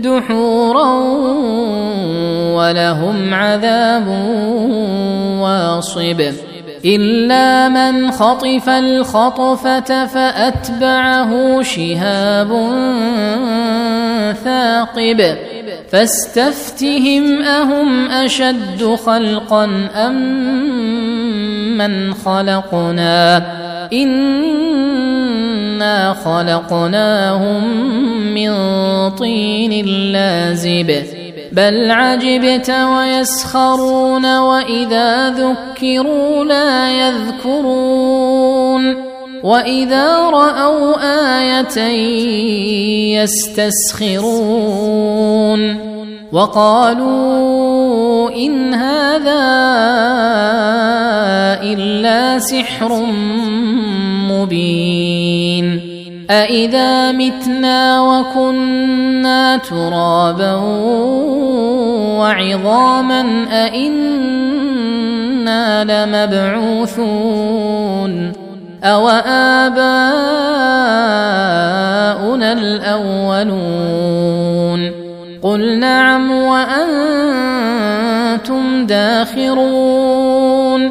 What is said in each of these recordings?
دحورا ولهم عذاب واصب إلا من خطف الخطفة فأتبعه شهاب ثاقب فاستفتهم أهم أشد خلقا أم من خلقنا خلقناهم من طين لازب. بل عجبت ويسخرون وإذا ذكروا لا يذكرون. وإذا رأوا آية يستسخرون. وقالوا إن هذا إلا سحر مبين. أإذا متنا وكنا ترابا وعظاما أإنا لمبعوثون أو آباؤنا الأولون قل نعم وأنتم داخرون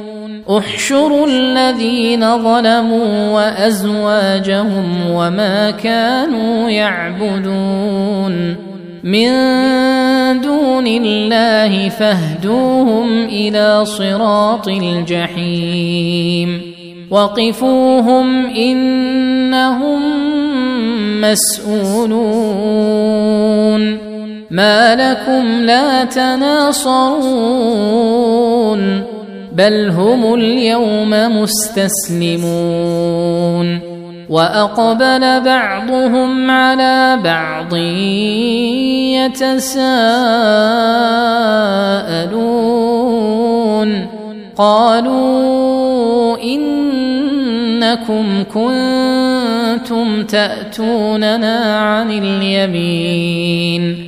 احشروا الذين ظلموا وأزواجهم وما كانوا يعبدون من دون الله فاهدوهم إلى صراط الجحيم وقفوهم إنهم مسؤولون ما لكم لا تناصرون بل هم اليوم مستسلمون وأقبل بعضهم على بعض يتساءلون قالوا إنكم كنتم تأتوننا عن اليمين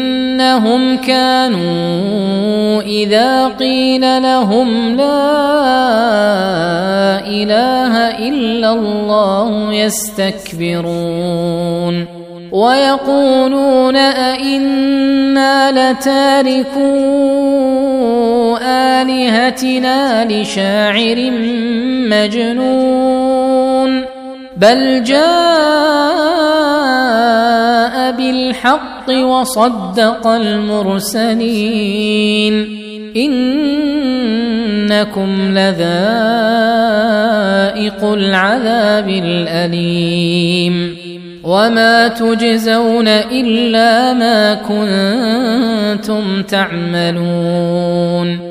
إنهم كانوا إذا قيل لهم لا إله إلا الله يستكبرون ويقولون أئنا لتاركو آلهتنا لشاعر مجنون بل جاء بالحق وصدق المرسلين. إنكم لذائق العذاب الأليم. وما تجزون إلا ما كنتم تعملون.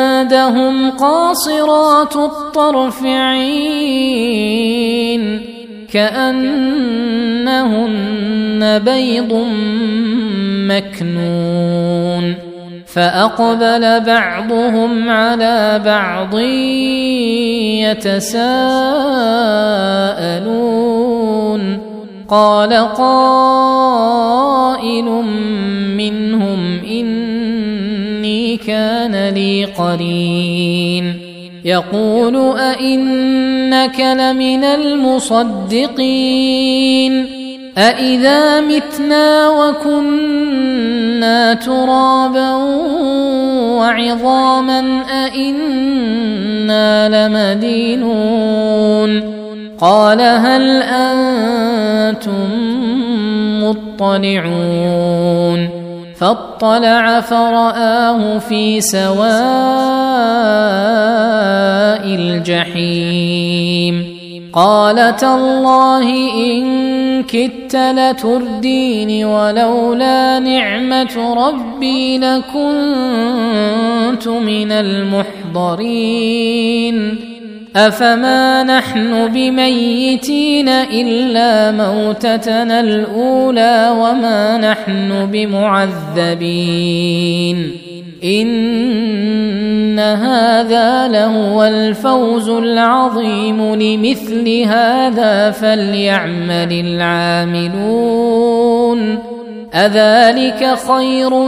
وعندهم قاصرات الطرف عين كأنهن بيض مكنون فأقبل بعضهم على بعض يتساءلون قال قائل منهم إني كان لي قرين. يقول أئنك لمن المصدقين. أإذا متنا وكنا ترابا وعظاما أئنا لمدينون. قال هل أنتم مطلعون؟ فاطلع فرآه في سواء الجحيم. قال تالله إن كدت لتردين ولولا نعمة ربي لكنت من المحضرين. أفما نحن بميتين إلا موتتنا الأولى وما نحن بمعذبين. إن هذا لهو الفوز العظيم لمثل هذا فليعمل العاملون. أذلك خير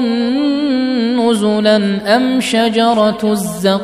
نزلا أم شجرة الزقوم؟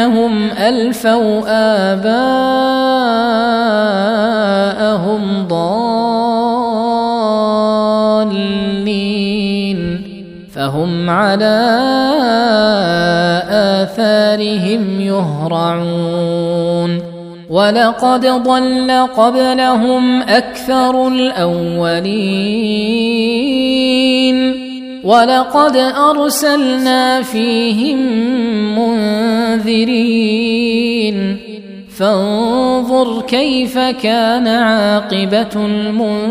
إنهم ألفوا آباءهم ضالين فهم على آثارهم يهرعون ولقد ضل قبلهم أكثر الأولين ولقد أرسلنا فيهم منذرين. فانظر كيف كان عاقبة المنذرين.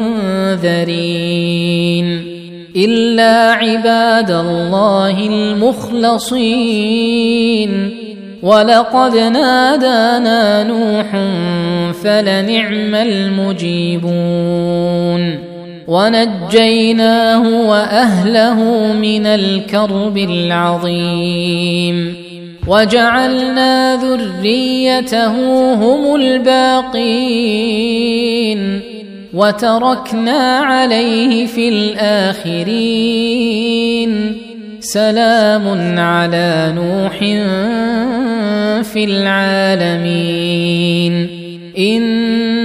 إلا عباد الله المخلصين. ولقد نادانا نوح فلنعم المجيبون. ونجيناه وأهله من الكرب العظيم. وجعلنا ذريته هم الباقين. وتركنا عليه في الآخرين. سلام على نوح في العالمين.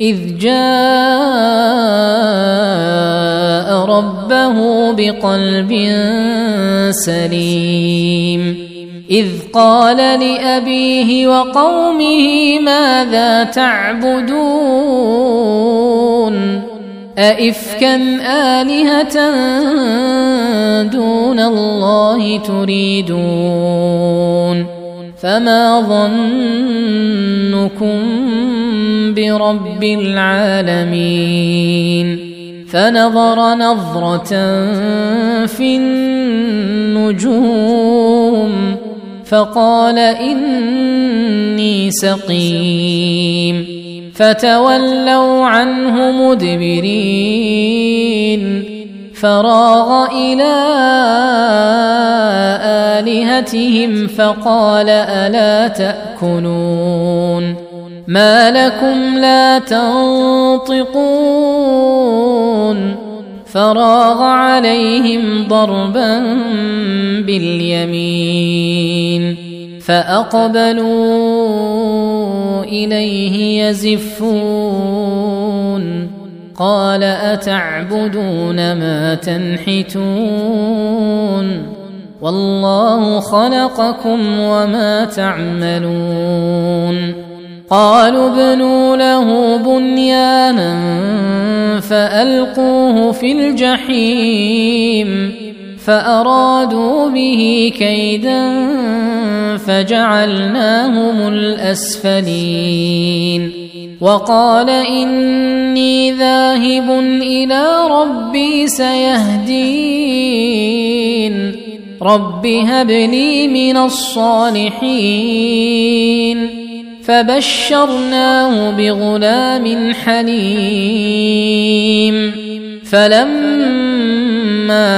إذ جاء ربه بقلب سليم. إذ قال لأبيه وقومه ماذا تعبدون؟ أئفكا آلهة دون الله تريدون؟ فما ظنكم برب العالمين فنظر نظرة في النجوم فقال إني سقيم فتولوا عنه مدبرين فراغ إلى آلهتهم فقال ألا تأكلون ما لكم لا تنطقون فراغ عليهم ضربا باليمين فأقبلوا إليه يزفون قال أتعبدون ما تنحتون والله خلقكم وما تعملون قالوا ابنوا له بنيانا فألقوه في الجحيم فأرادوا به كيدا فجعلناهم الأسفلين وقال إني ذاهب إلى ربي سيهدين. رب هب لي من الصالحين. فبشرناه بغلام حليم. فلما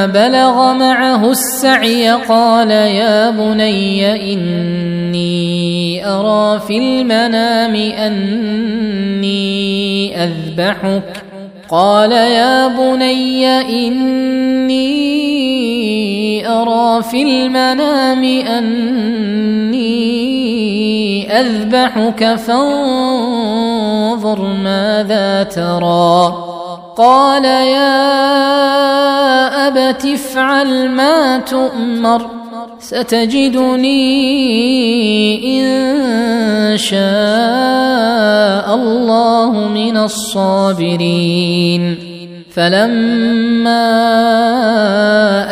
بلغ معه السعي قال يا بني إني أرى في المنام أني أذبحك. قال يا بني إني أرى في المنام أني أذبحك فانظر ماذا ترى. قال يا أبت افعل ما تؤمر ستجدني إن شاء الله من الصابرين. فلما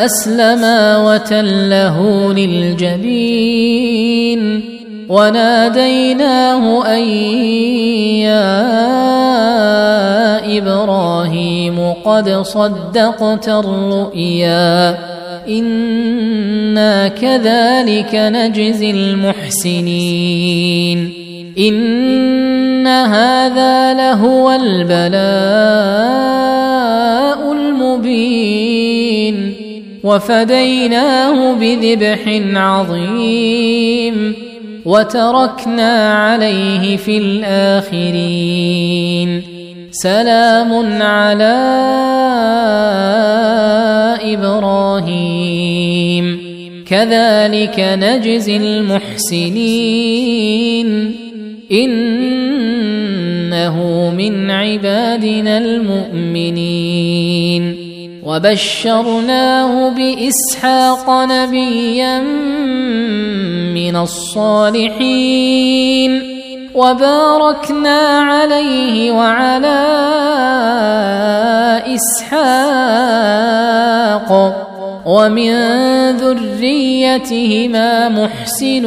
أسلما وتله للجبين. وناديناه أن يا إبراهيم قد صدقت الرؤيا إنا كذلك نجزي المحسنين. إن هذا لهو البلاء المبين. وفديناه بذبح عظيم. وتركنا عليه في الآخرين. سلام على إبراهيم. كذلك نجزي المحسنين. إنه من عبادنا المؤمنين. وبشرناه بإسحاق نبيا من الصالحين وباركنا عليه وعلى إسحاق ومن ذريتهما محسن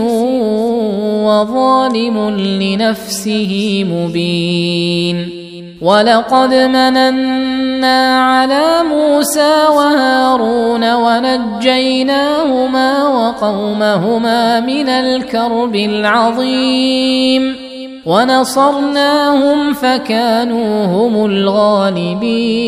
وظالم لنفسه مبين ولقد مننا على موسى وهارون ونجيناهما وقومهما من الكرب العظيم ونصرناهم فكانوا هم الغالبين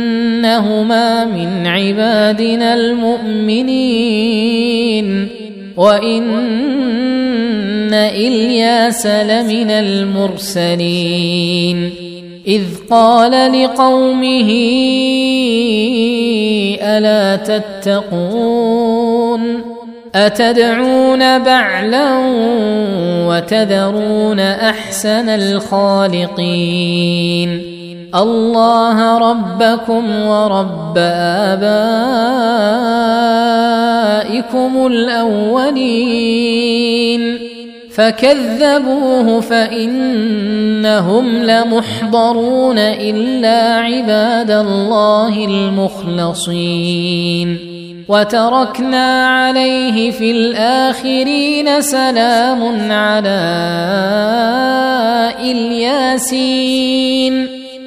انهما من عبادنا المؤمنين. وإن إلياس لمن المرسلين. إذ قال لقومه ألا تتقون؟ أتدعون بعلا وتذرون أحسن الخالقين؟ الله ربكم ورب آبائكم الأولين. فكذبوه فإنهم لمحضرون إلا عباد الله المخلصين. وتركنا عليه في الآخرين سلام على إلياسين.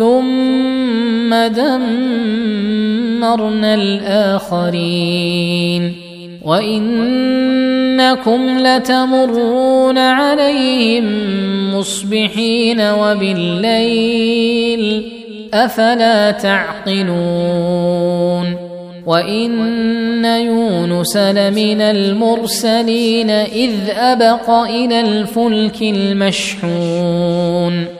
ثم دمرنا الآخرين. وإنكم لتمرون عليهم مصبحين وبالليل. أفلا تعقلون. وإن يونس لمن المرسلين إذ أبق إلى الفلك المشحون.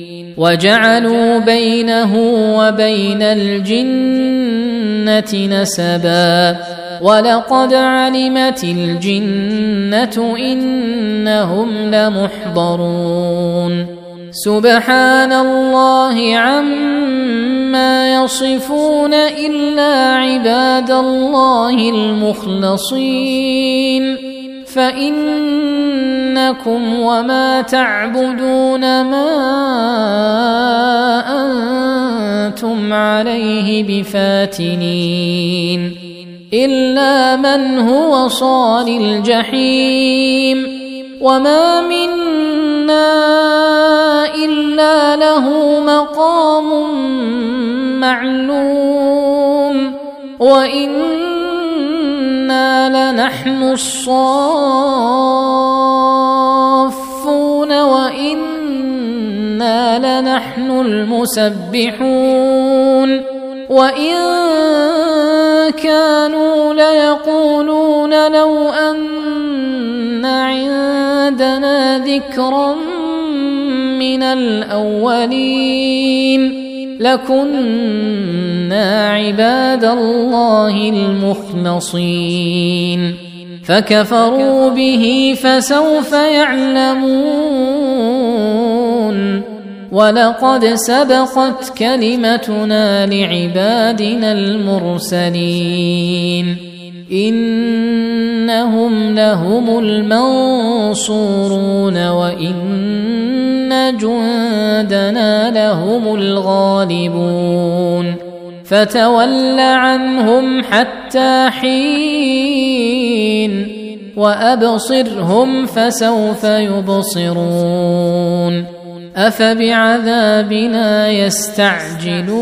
وجعلوا بينه وبين الجن نسبا. ولقد علمت الجنة إنهم لمحضرون. سبحان الله عما يصفون إلا عباد الله المخلصين. فانكم وما تعبدون ما أنتم عليه بفاتنين الا من هو صال الجحيم وما منا الا له مقام معلوم وأنا لنحن الصافون وإنا لنحن المسبحون وإن كانوا ليقولون لو أن عندنا ذكرا من الأولين لكنا عباد الله المخلصين. فكفروا به فسوف يعلمون. ولقد سبقت كلمتنا لعبادنا المرسلين. إنهم لهم المنصورون وإن جندنا لهم الغالبون. فتول عنهم حتى حين وأبصرهم فسوف يبصرون. أفبعذابنا يستعجلون.